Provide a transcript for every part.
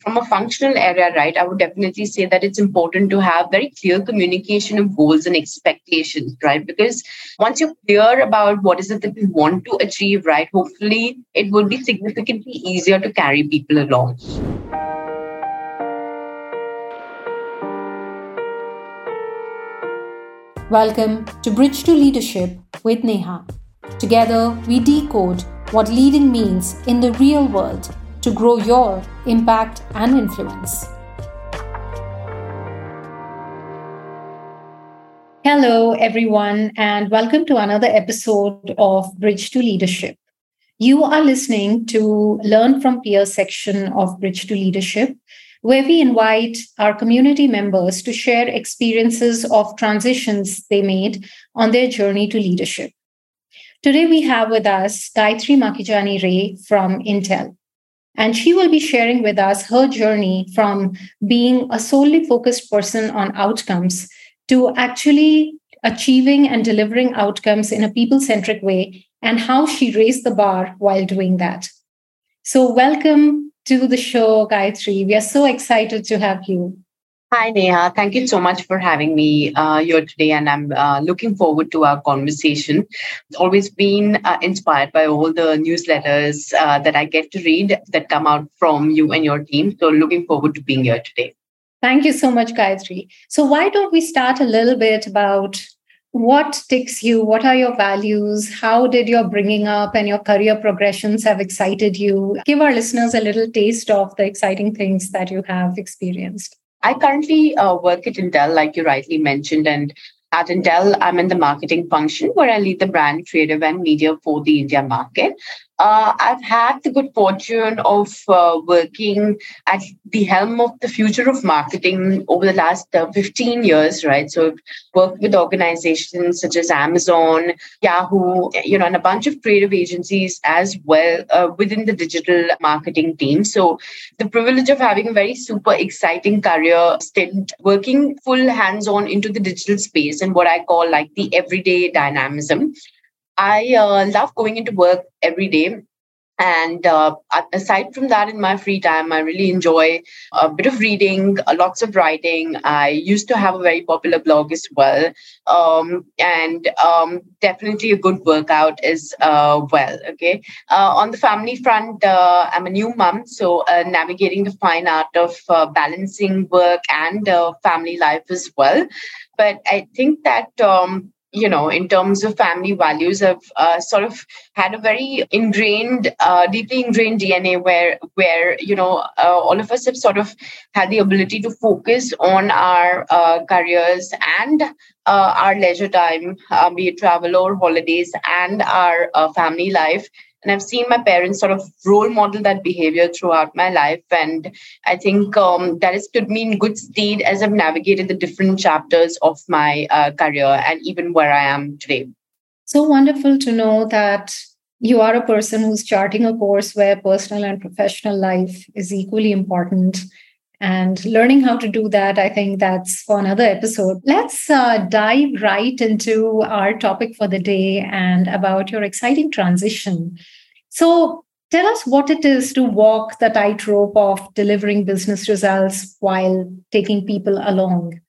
from a functional area, right, I would definitely say that it's important to have very clear communication of goals and expectations, right? Because once you're clear about what is it that you want to achieve, right, hopefully it will be significantly easier to carry people along. Welcome to Bridge to Leadership with Neha. Together, we decode what leading means in the real world to grow your impact and influence. Hello, everyone, and welcome to another episode of Bridge to Leadership. You are listening to Learn from Peers section of Bridge to Leadership, where we invite our community members to share experiences of transitions they made on their journey to leadership. Today, we have with us Gayatri Makhijani Ray from Intel. And she will be sharing with us her journey from being a solely focused person on outcomes to actually achieving and delivering outcomes in a people centric way and how she raised the bar while doing that. So, welcome to the show, Gayatri. We are so excited to have you. Hi, Neha. Thank you so much for having me uh, here today, and I'm uh, looking forward to our conversation. It's always been uh, inspired by all the newsletters uh, that I get to read that come out from you and your team. So, looking forward to being here today. Thank you so much, Gayatri. So, why don't we start a little bit about what ticks you? What are your values? How did your bringing up and your career progressions have excited you? Give our listeners a little taste of the exciting things that you have experienced. I currently uh, work at Intel, like you rightly mentioned, and at Intel, I'm in the marketing function where I lead the brand, creative, and media for the India market. Uh, I've had the good fortune of uh, working at the helm of the future of marketing over the last uh, 15 years, right? So, I've worked with organizations such as Amazon, Yahoo, you know, and a bunch of creative agencies as well uh, within the digital marketing team. So, the privilege of having a very super exciting career stint working full hands on into the digital space and what I call like the everyday dynamism. I uh, love going into work every day. And uh, aside from that, in my free time, I really enjoy a bit of reading, uh, lots of writing. I used to have a very popular blog as well. Um, and um, definitely a good workout as uh, well. Okay. Uh, on the family front, uh, I'm a new mom. So uh, navigating the fine art of balancing work and family life as well. But I think that um, you know, in terms of family values, have uh, sort of had a very ingrained, uh, deeply ingrained DNA where, where you know, uh, all of us have sort of had the ability to focus on our uh, careers and uh, our leisure time, uh, be it travel or holidays, and our family life and i've seen my parents sort of role model that behavior throughout my life. And i think um, that has stood me in good stead as i've navigated the different chapters of my uh, career and even where i am today. So wonderful to know that you are a person who's charting a course where personal and professional life is equally important and learning how to do that i think that's for another episode let's uh, dive right into our topic for the day and about your exciting transition so tell us what it is to walk the tightrope of delivering business results while taking people along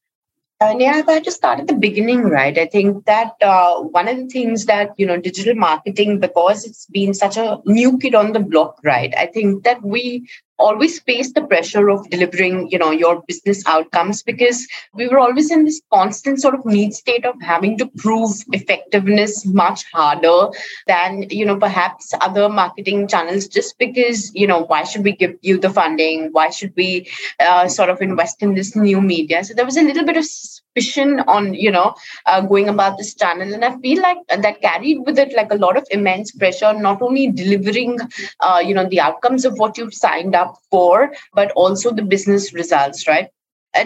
uh, yeah, I just start at the beginning, right? I think that uh, one of the things that, you know, digital marketing, because it's been such a new kid on the block, right? I think that we always face the pressure of delivering you know your business outcomes because we were always in this constant sort of need state of having to prove effectiveness much harder than you know perhaps other marketing channels just because you know why should we give you the funding? Why should we uh, sort of invest in this new media? So there was a little bit of suspicion on you know uh, going about this channel. And i feel like that carried with it like a lot of immense pressure not only delivering uh, you know the outcomes of what you've signed up for but also the business results right?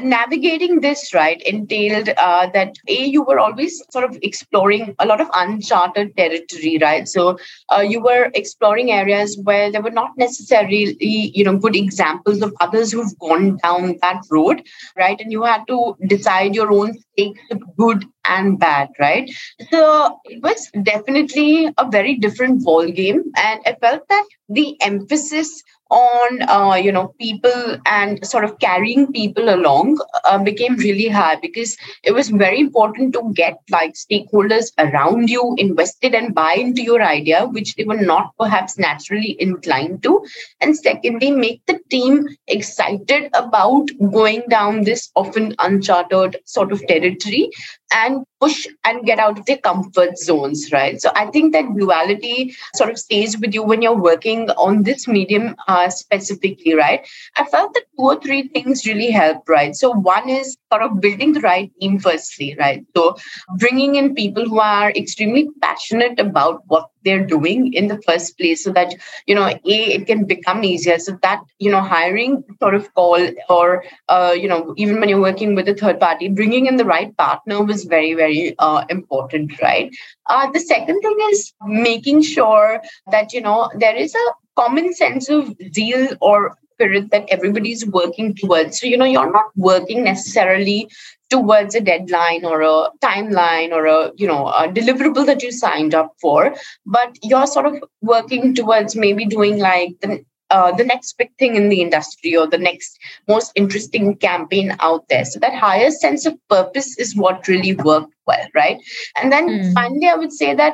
Navigating this right entailed uh, that a you were always sort of exploring a lot of uncharted territory right? So uh, you were exploring areas where there were not necessarily you know good examples of others who've gone down that road right? And you had to decide your own stakes of good and bad right? So it was definitely a very different ball game and i felt that the emphasis on uh, you know people and sort of carrying people along uh, became really hard because it was very important to get like stakeholders around you invested and buy into your idea which they were not perhaps naturally inclined to. And secondly make the team excited about going down this often uncharted sort of territory and push and get out of their comfort zones, right? So I think that duality sort of stays with you when you're working on this medium uh, specifically, right? I felt that two or three things really help, right? So one is sort of building the right team firstly, right? So bringing in people who are extremely passionate about what they're doing in the first place so that you know a it can become easier. So that you know hiring sort of call or uh, you know even when you're working with a third party bringing in the right partner was very very uh, important right? Uh, the second thing is making sure that you know there is a common sense of zeal or spirit that everybody's working towards so you know you're not working necessarily towards a deadline or a timeline or a you know a deliverable that you signed up for but you're sort of working towards maybe doing like the uh, the next big thing in the industry or the next most interesting campaign out there. So that higher sense of purpose is what really worked well, right? And then mm. finally, I would say that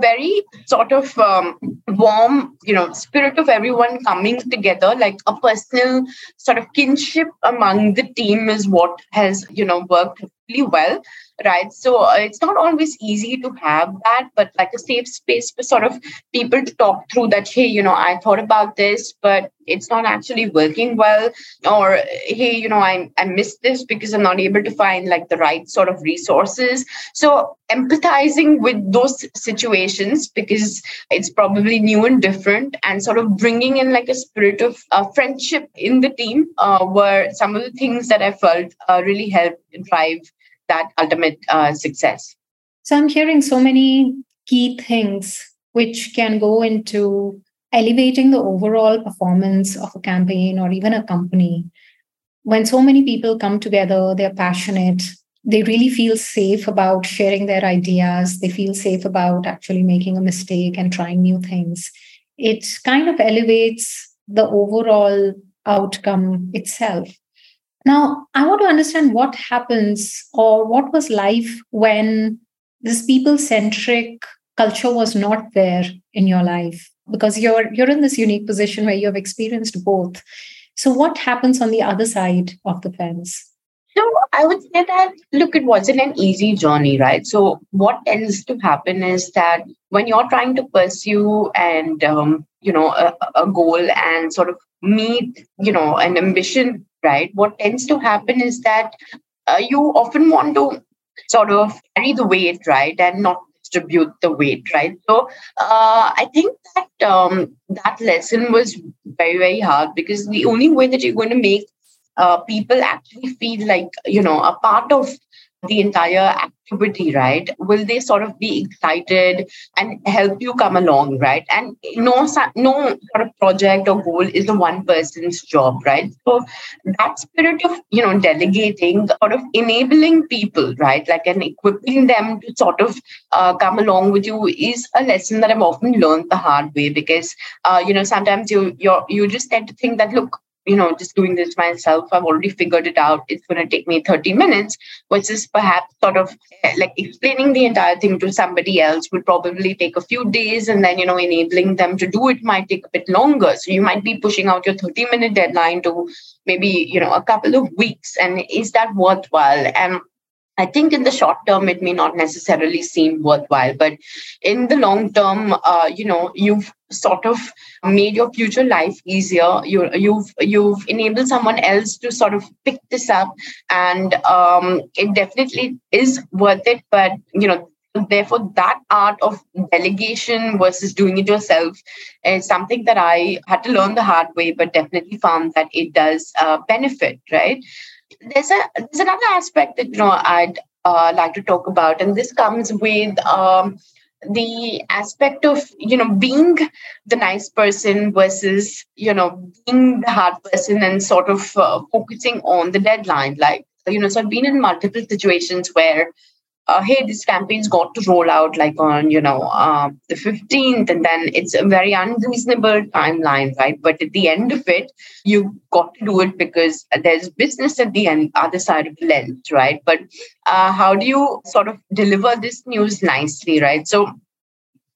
very sort of um, warm you know spirit of everyone coming together like a personal sort of kinship among the team is what has you know worked really well right? So uh, it's not always easy to have that but like a safe space for sort of people to talk through that hey you know i thought about this but it's not actually working well or hey you know i i missed this because i'm not able to find like the right sort of resources. So empathizing with those situations because it's probably new and different and sort of bringing in like a spirit of uh, friendship in the team uh, were some of the things that i felt uh, really helped drive that ultimate uh, success. So I'm hearing so many key things which can go into elevating the overall performance of a campaign or even a company. When so many people come together, they're passionate, they really feel safe about sharing their ideas, they feel safe about actually making a mistake and trying new things. It kind of elevates the overall outcome itself. Now, I want to understand what happens or what was life when this people centric culture was not there in your life? Because you're you're in this unique position where you have experienced both. So what happens on the other side of the fence? No, I would say that look, it wasn't an easy journey, right? So what tends to happen is that when you're trying to pursue and um, you know a, a goal and sort of meet you know an ambition right? What tends to happen is that uh, you often want to sort of carry the weight, right, and not distribute the weight, right? So uh, I think that um, that lesson was very, very hard because the only way that you're going to make uh, people actually feel like you know a part of the entire activity, right? Will they sort of be excited and help you come along, right? And no, no sort of project or goal is the one person's job, right? So that spirit of you know delegating, sort of enabling people, right, like and equipping them to sort of uh, come along with you is a lesson that I've often learned the hard way because uh, you know sometimes you you you just tend to think that look you know, just doing this myself, I've already figured it out. It's going to take me 30 minutes, which is perhaps sort of eh, like explaining the entire thing to somebody else would probably take a few days. And then, you know, enabling them to do it might take a bit longer. So you might be pushing out your 30 minute deadline to maybe, you know, a couple of weeks. And is that worthwhile? And I think in the short term, it may not necessarily seem worthwhile, but in the long term, uh, you know, you've sort of made your future life easier. You, you've you've enabled someone else to sort of pick this up, and um, it definitely is worth it. But you know, therefore that art of delegation versus doing it yourself is something that i had to learn the hard way but definitely found that it does uh, benefit right there's a there's another aspect that you know I'd uh, like to talk about, and this comes with um, the aspect of you know being the nice person versus you know being the hard person and sort of uh, focusing on the deadline. Like you know, so I've been in multiple situations where uh, hey, this campaign's got to roll out like on, you know, uh, the 15th, and then it's a very unreasonable timeline, right? But at the end of it, you've got to do it because there's business at the end, other side of the lens, right? But uh, how do you sort of deliver this news nicely, right? So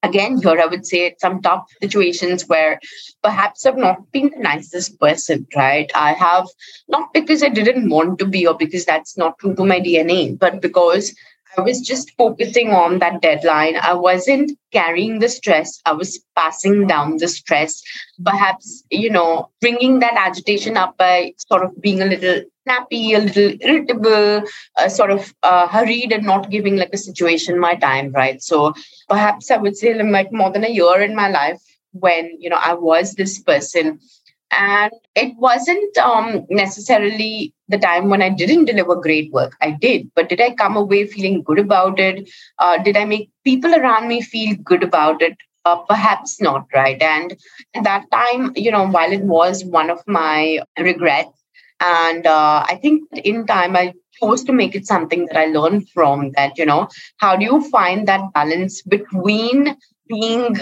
again here i would say some tough situations where perhaps i've not been the nicest person right i have not because i didn't want to be or because that's not true to my dna but because I was just focusing on that deadline. I wasn't carrying the stress. I was passing down the stress. Perhaps, you know, bringing that agitation up by sort of being a little snappy, a little irritable, uh, sort of uh, hurried and not giving like a situation my time, right? So perhaps I would say like more than a year in my life when, you know, I was this person and it wasn't um, necessarily the time when I didn't deliver great work. I did, but did I come away feeling good about it? Uh, did I make people around me feel good about it? Uh, perhaps not, right? And at that time, you know, while it was one of my regrets, and uh, I think in time I chose to make it something that I learned from that, you know, how do you find that balance between being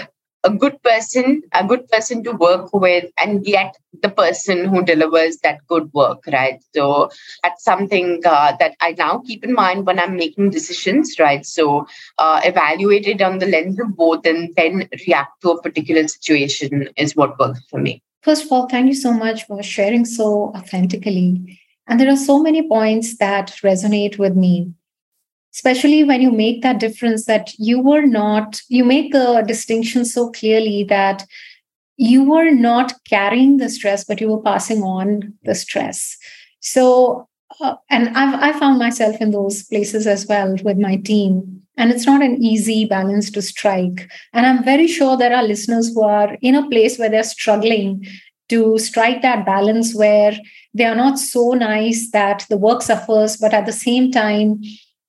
a good person, a good person to work with, and yet the person who delivers that good work, right? So that's something uh, that I now keep in mind when I'm making decisions, right? So uh, evaluate it on the lens of both and then react to a particular situation is what works for me. First of all, thank you so much for sharing so authentically. And there are so many points that resonate with me especially when you make that difference that you were not you make the distinction so clearly that you were not carrying the stress but you were passing on the stress. So uh, and I've, I found myself in those places as well with my team and it's not an easy balance to strike. And i'm very sure there are listeners who are in a place where they're struggling to strike that balance where they are not so nice that the work suffers but at the same time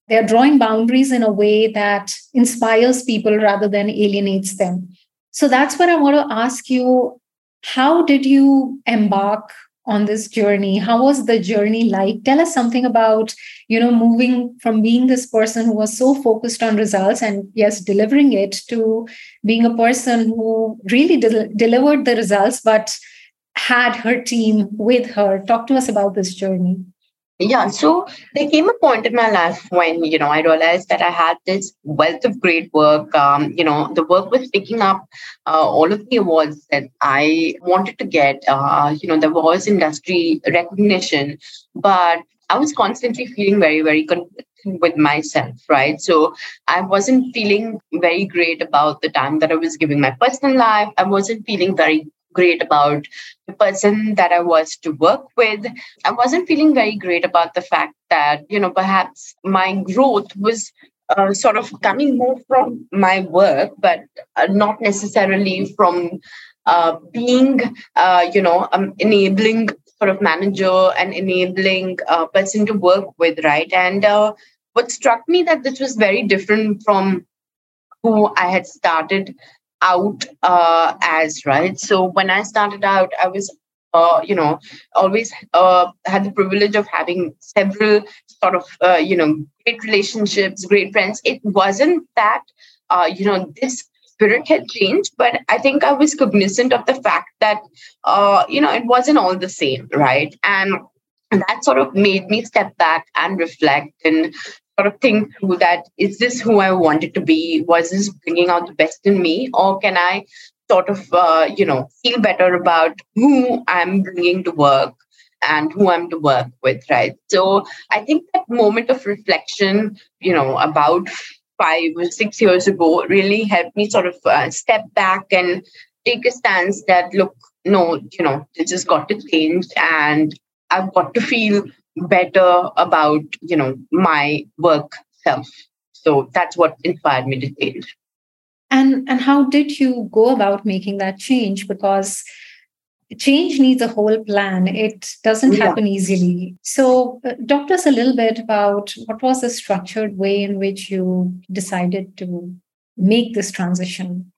they're drawing boundaries in a way that inspires people rather than alienates them. So that's what I want to ask you. How did you embark on this journey? How was the journey like? Tell us something about, you know, moving from being this person who was so focused on results and yes, delivering it to being a person who really de- delivered the results, but had her team with her. Talk to us about this journey. Yeah, so there came a point in my life when, you know, I realized that I had this wealth of great work. Um, you know, the work was picking up uh, all of the awards that I wanted to get. Uh, you know, there was industry recognition, but I was constantly feeling very, very conflicted with myself, right? So I wasn't feeling very great about the time that I was giving my personal life. I wasn't feeling very great about the person that I was to work with. I wasn't feeling very great about the fact that, you know, perhaps my growth was uh, sort of coming more from my work, but uh, not necessarily from uh, being, uh, you know, um, enabling sort of manager and enabling person to work with, right? And uh, what struck me that this was very different from who I had started out uh, as right? So when i started out i was uh, you know always uh, had the privilege of having several sort of uh, you know great relationships great friends. It wasn't that uh, you know this spirit had changed but i think i was cognizant of the fact that uh, you know it wasn't all the same right? And that sort of made me step back and reflect and sort of think through that is this who I wanted to be? Was this bringing out the best in me? Or can I sort of, uh, you know, feel better about who I'm bringing to work? and who I'm to work with, right? So I think that moment of reflection, you know, about five or six years ago really helped me sort of uh, step back and take a stance that, look, no, you know, this has got to change and I've got to feel better about you know my work self. So that's what inspired me to change. And and how did you go about making that change? Because change needs a whole plan. It doesn't yeah. happen easily. So uh, talk to us a little bit about what was the structured way in which you decided to make this transition?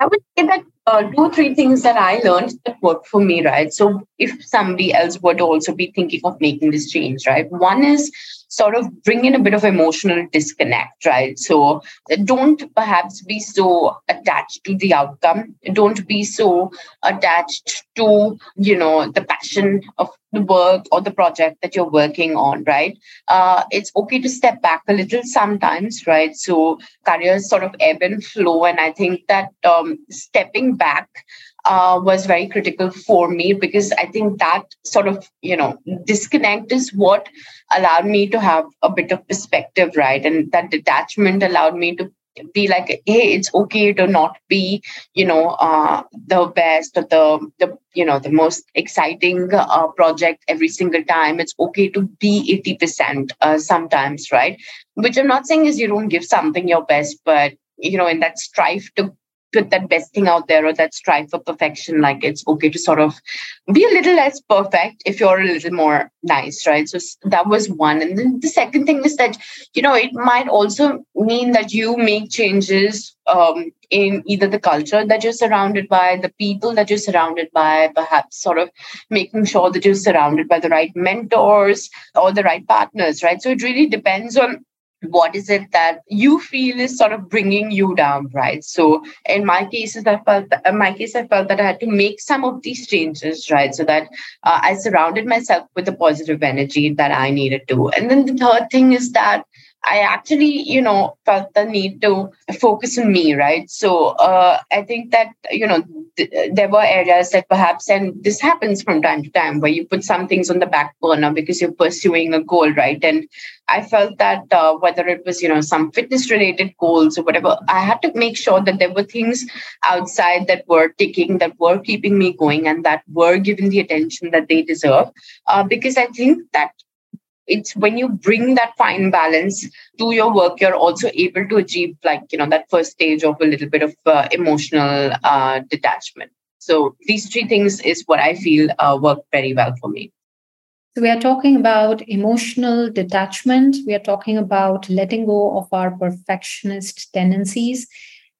I would say that uh, two, three things that I learned that worked for me, right? So if somebody else would also be thinking of making this change, right? One is sort of bring in a bit of emotional disconnect, right? So don't perhaps be so attached to the outcome. Don't be so attached to, you know, the passion of the work or the project that you're working on, right? Uh, it's okay to step back a little sometimes, right? So careers sort of ebb and flow. And I think that um, stepping back uh, was very critical for me because I think that sort of, you know, disconnect is what allowed me to have a bit of perspective, right? And that detachment allowed me to be like hey it's okay to not be you know uh, the best or the the you know the most exciting uh, project every single time it's okay to be 80% uh, sometimes right which i'm not saying is you don't give something your best but you know in that strive to put that best thing out there or that strive for perfection like it's okay to sort of be a little less perfect if you're a little more nice right? So that was one. And then the second thing is that you know it might also mean that you make changes um, in either the culture that you're surrounded by the people that you're surrounded by perhaps sort of making sure that you're surrounded by the right mentors or the right partners right? So it really depends on what is it that you feel is sort of bringing you down right? So in my cases i felt in my case i felt that i had to make some of these changes right? So that uh, i surrounded myself with the positive energy that i needed to. And then the third thing is that I actually, you know, felt the need to focus on me, right? So uh, I think that, you know, th- there were areas that perhaps, and this happens from time to time, where you put some things on the back burner because you're pursuing a goal, right? And I felt that uh, whether it was, you know, some fitness related goals or whatever, I had to make sure that there were things outside that were ticking, that were keeping me going, and that were given the attention that they deserve. Uh, because I think that it's when you bring that fine balance to your work you're also able to achieve like you know that first stage of a little bit of uh, emotional uh, detachment. So these three things is what i feel uh, work very well for me. So we are talking about emotional detachment. We are talking about letting go of our perfectionist tendencies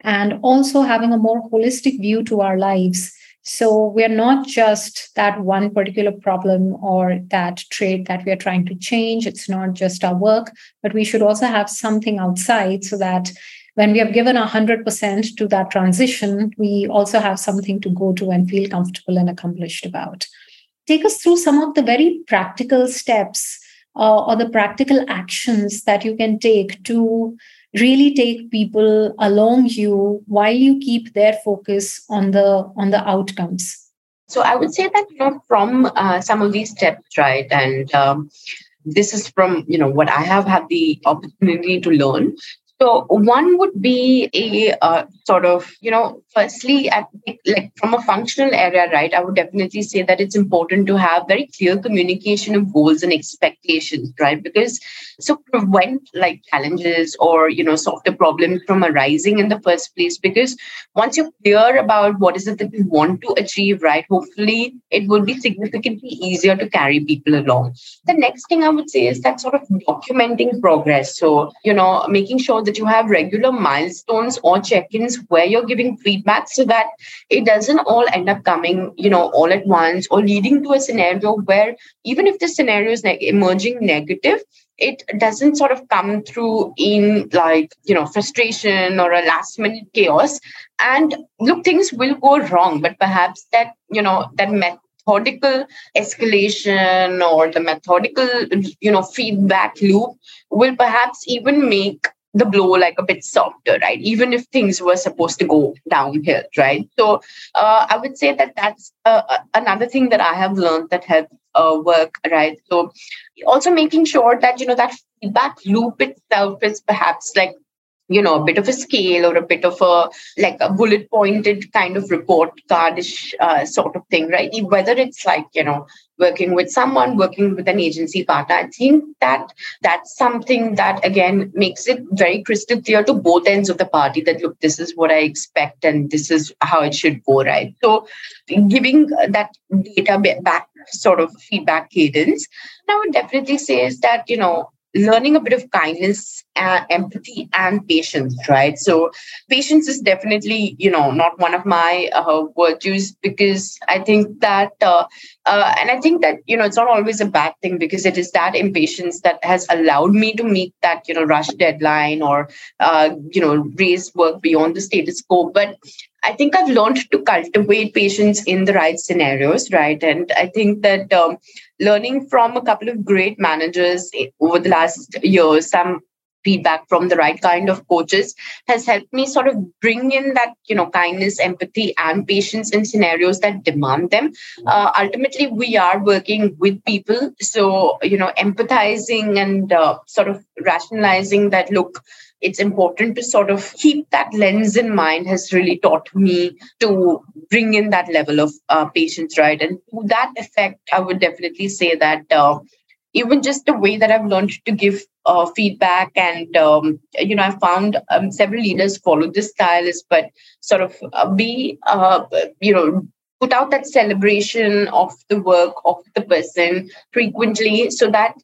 and also having a more holistic view to our lives so we're not just that one particular problem or that trait that we are trying to change. It's not just our work, but we should also have something outside so that when we have given 100% to that transition, we also have something to go to and feel comfortable and accomplished about. Take us through some of the very practical steps uh, or the practical actions that you can take to really take people along you while you keep their focus on the on the outcomes. So i would say that you know from uh, some of these steps right and um, this is from you know what i have had the opportunity to learn. So one would be a uh, sort of, you know, firstly, at, like from a functional area, right? I would definitely say that it's important to have very clear communication of goals and expectations, right? Because so prevent like challenges or you know softer problems from arising in the first place. Because once you're clear about what is it that you want to achieve, right? Hopefully, it will be significantly easier to carry people along. The next thing I would say is that sort of documenting progress. So you know, making sure that you have regular milestones or check-ins where you're giving feedback so that it doesn't all end up coming, you know, all at once or leading to a scenario where even if the scenario is like emerging negative, it doesn't sort of come through in like you know frustration or a last minute chaos. And look things will go wrong but perhaps that you know that methodical escalation or the methodical you know feedback loop will perhaps even make the blow like a bit softer, right? Even if things were supposed to go downhill, right? So uh, I would say that that's uh, uh, another thing that I have learned that helps uh, work, right? So also making sure that you know that feedback loop itself is perhaps like you know a bit of a scale or a bit of a like a bullet pointed kind of report cardish uh, sort of thing right whether it's like you know working with someone working with an agency partner. I think that that's something that again makes it very crystal clear to both ends of the party that look this is what i expect and this is how it should go right? So giving that data back sort of feedback cadence i would definitely say is that you know learning a bit of kindness uh, empathy and patience right so patience is definitely you know not one of my uh, virtues because i think that uh, uh, and i think that you know it's not always a bad thing because it is that impatience that has allowed me to meet that you know rush deadline or uh, you know raise work beyond the status quo but I think I've learned to cultivate patience in the right scenarios, right? And I think that um, learning from a couple of great managers over the last years, some feedback from the right kind of coaches has helped me sort of bring in that you know kindness empathy and patience in scenarios that demand them. Uh, ultimately we are working with people. So you know empathizing and uh, sort of rationalizing that look it's important to sort of keep that lens in mind has really taught me to bring in that level of uh, patience right? And to that effect i would definitely say that uh, even just the way that I've learned to give uh, feedback and um, you know I found um, several leaders follow this style is but sort of uh, be uh, you know put out that celebration of the work of the person frequently so that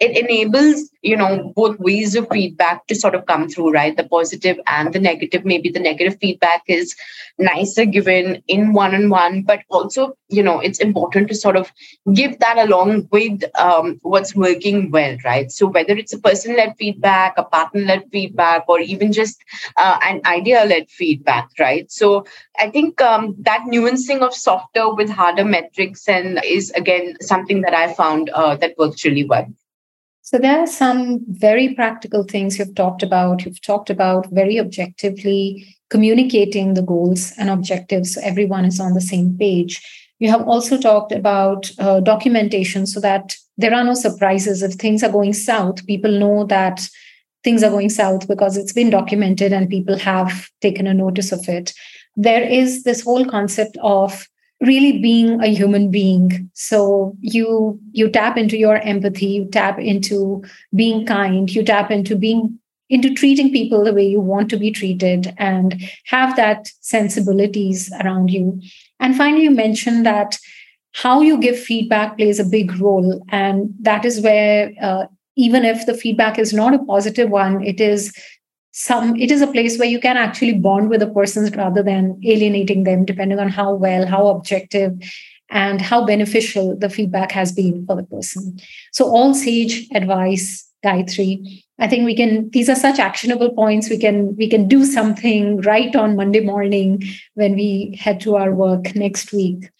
it enables you know both ways of feedback to sort of come through right? The positive and the negative. Maybe the negative feedback is nicer given in one on one but also you know it's important to sort of give that along with um, what's working well right? So whether it's a person led feedback a partner led feedback or even just uh, an idea led feedback right? So i think um, that nuancing of softer with harder metrics and is again something that i found uh, that works really well so there are some very practical things you've talked about. You've talked about very objectively communicating the goals and objectives so everyone is on the same page. You have also talked about uh, documentation so that there are no surprises. If things are going south, people know that things are going south because it's been documented and people have taken a notice of it. There is this whole concept of really being a human being. So you you tap into your empathy you tap into being kind you tap into being into treating people the way you want to be treated and have that sensibilities around you. And finally you mentioned that how you give feedback plays a big role. And that is where uh, even if the feedback is not a positive one it is some it is a place where you can actually bond with a person rather than alienating them depending on how well how objective and how beneficial the feedback has been for the person. So all sage advice gayatri i think we can these are such actionable points. We can we can do something right on monday morning when we head to our work next week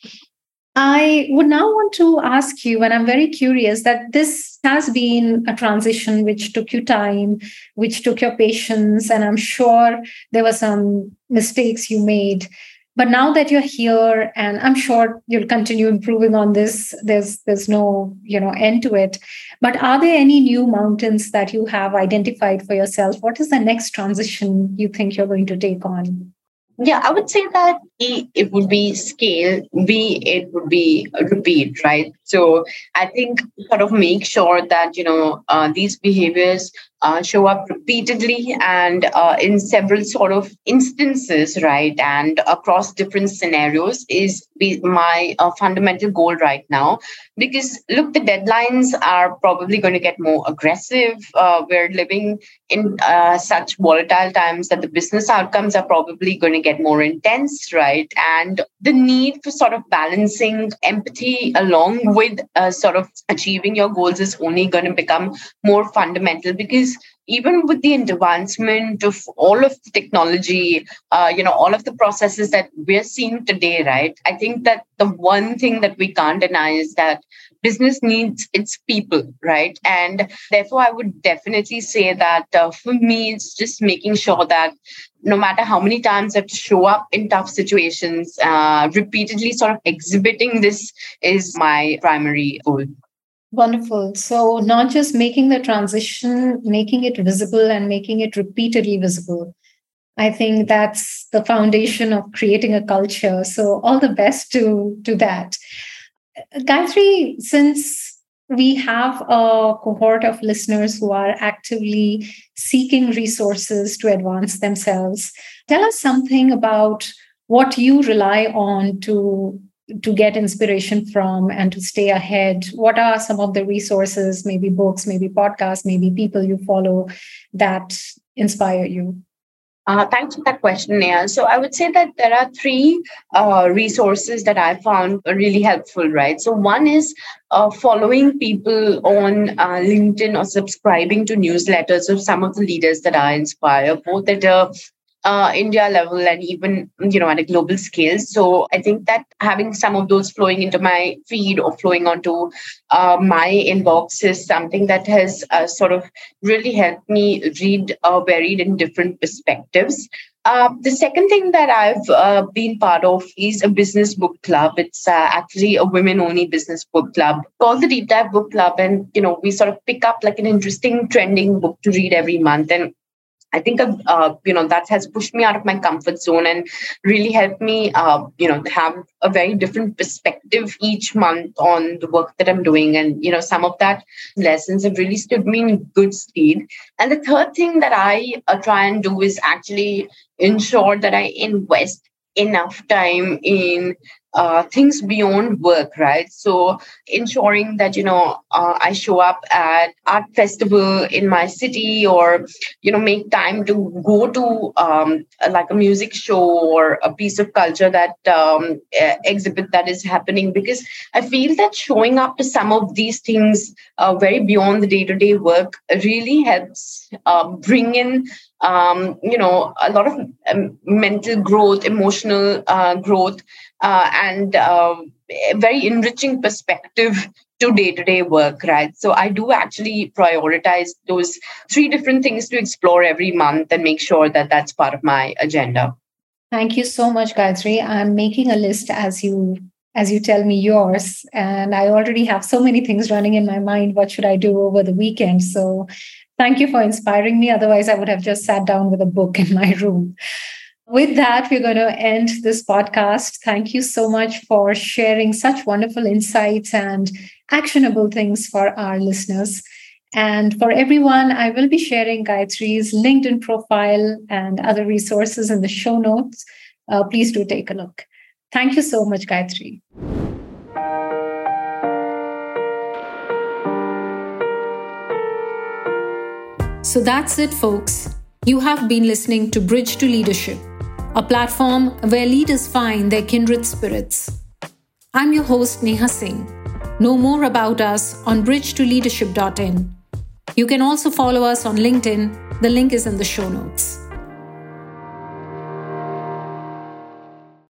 I would now want to ask you, and I'm very curious that this has been a transition which took you time, which took your patience, and I'm sure there were some mistakes you made. But now that you're here, and I'm sure you'll continue improving on this, there's there's no you know end to it. But are there any new mountains that you have identified for yourself? What is the next transition you think you're going to take on? Yeah, I would say that it would be scale, B, it would be repeat, right? So I think sort of make sure that, you know, uh, these behaviors uh, show up repeatedly and uh, in several sort of instances, right? And across different scenarios is my uh, fundamental goal right now. Because look, the deadlines are probably going to get more aggressive. Uh, we're living in uh, such volatile times that the business outcomes are probably going to get more intense, right? And the need for sort of balancing empathy along with uh, sort of achieving your goals is only going to become more fundamental because even with the advancement of all of the technology, uh, you know, all of the processes that we're seeing today, right? I think that the one thing that we can't deny is that business needs its people, right? And therefore, I would definitely say that uh, for me, it's just making sure that no matter how many times I have to show up in tough situations, uh, repeatedly sort of exhibiting this is my primary goal. Wonderful. So, not just making the transition, making it visible and making it repeatedly visible. I think that's the foundation of creating a culture. So, all the best to, to that. Gayatri, since we have a cohort of listeners who are actively seeking resources to advance themselves, tell us something about what you rely on to to get inspiration from and to stay ahead? What are some of the resources, maybe books, maybe podcasts, maybe people you follow that inspire you? Uh, thanks for that question, Neha. So I would say that there are three uh, resources that I found really helpful, right? So one is uh, following people on uh, LinkedIn or subscribing to newsletters of some of the leaders that I inspire, both at a uh, India level and even you know at a global scale. So I think that having some of those flowing into my feed or flowing onto uh, my inbox is something that has uh, sort of really helped me read uh, varied and different perspectives. Uh, the second thing that I've uh, been part of is a business book club. It's uh, actually a women-only business book club called the Deep Dive Book Club, and you know we sort of pick up like an interesting trending book to read every month. And I think uh, you know that has pushed me out of my comfort zone and really helped me uh, you know have a very different perspective each month on the work that I'm doing and you know some of that lessons have really stood me in good stead. And the third thing that I uh, try and do is actually ensure that I invest enough time in uh, things beyond work, right? So ensuring that you know uh, I show up at art festival in my city, or you know make time to go to um, like a music show or a piece of culture that um, exhibit that is happening, because I feel that showing up to some of these things uh, very beyond the day to day work really helps uh, bring in um, you know a lot of um, mental growth, emotional uh, growth uh, and a very enriching perspective to day-to-day work right? So i do actually prioritize those three different things to explore every month and make sure that that's part of my agenda. Thank you so much gayatri. I'm making a list as you as you tell me yours and i already have so many things running in my mind. What should i do over the weekend? So thank you for inspiring me otherwise i would have just sat down with a book in my room with that, we're going to end this podcast. Thank you so much for sharing such wonderful insights and actionable things for our listeners. And for everyone, I will be sharing Gayatri's LinkedIn profile and other resources in the show notes. Uh, please do take a look. Thank you so much, Gayatri. So that's it, folks. You have been listening to Bridge to Leadership a platform where leaders find their kindred spirits. I'm your host, Neha Singh. Know more about us on bridgetoleadership.in. You can also follow us on LinkedIn. The link is in the show notes.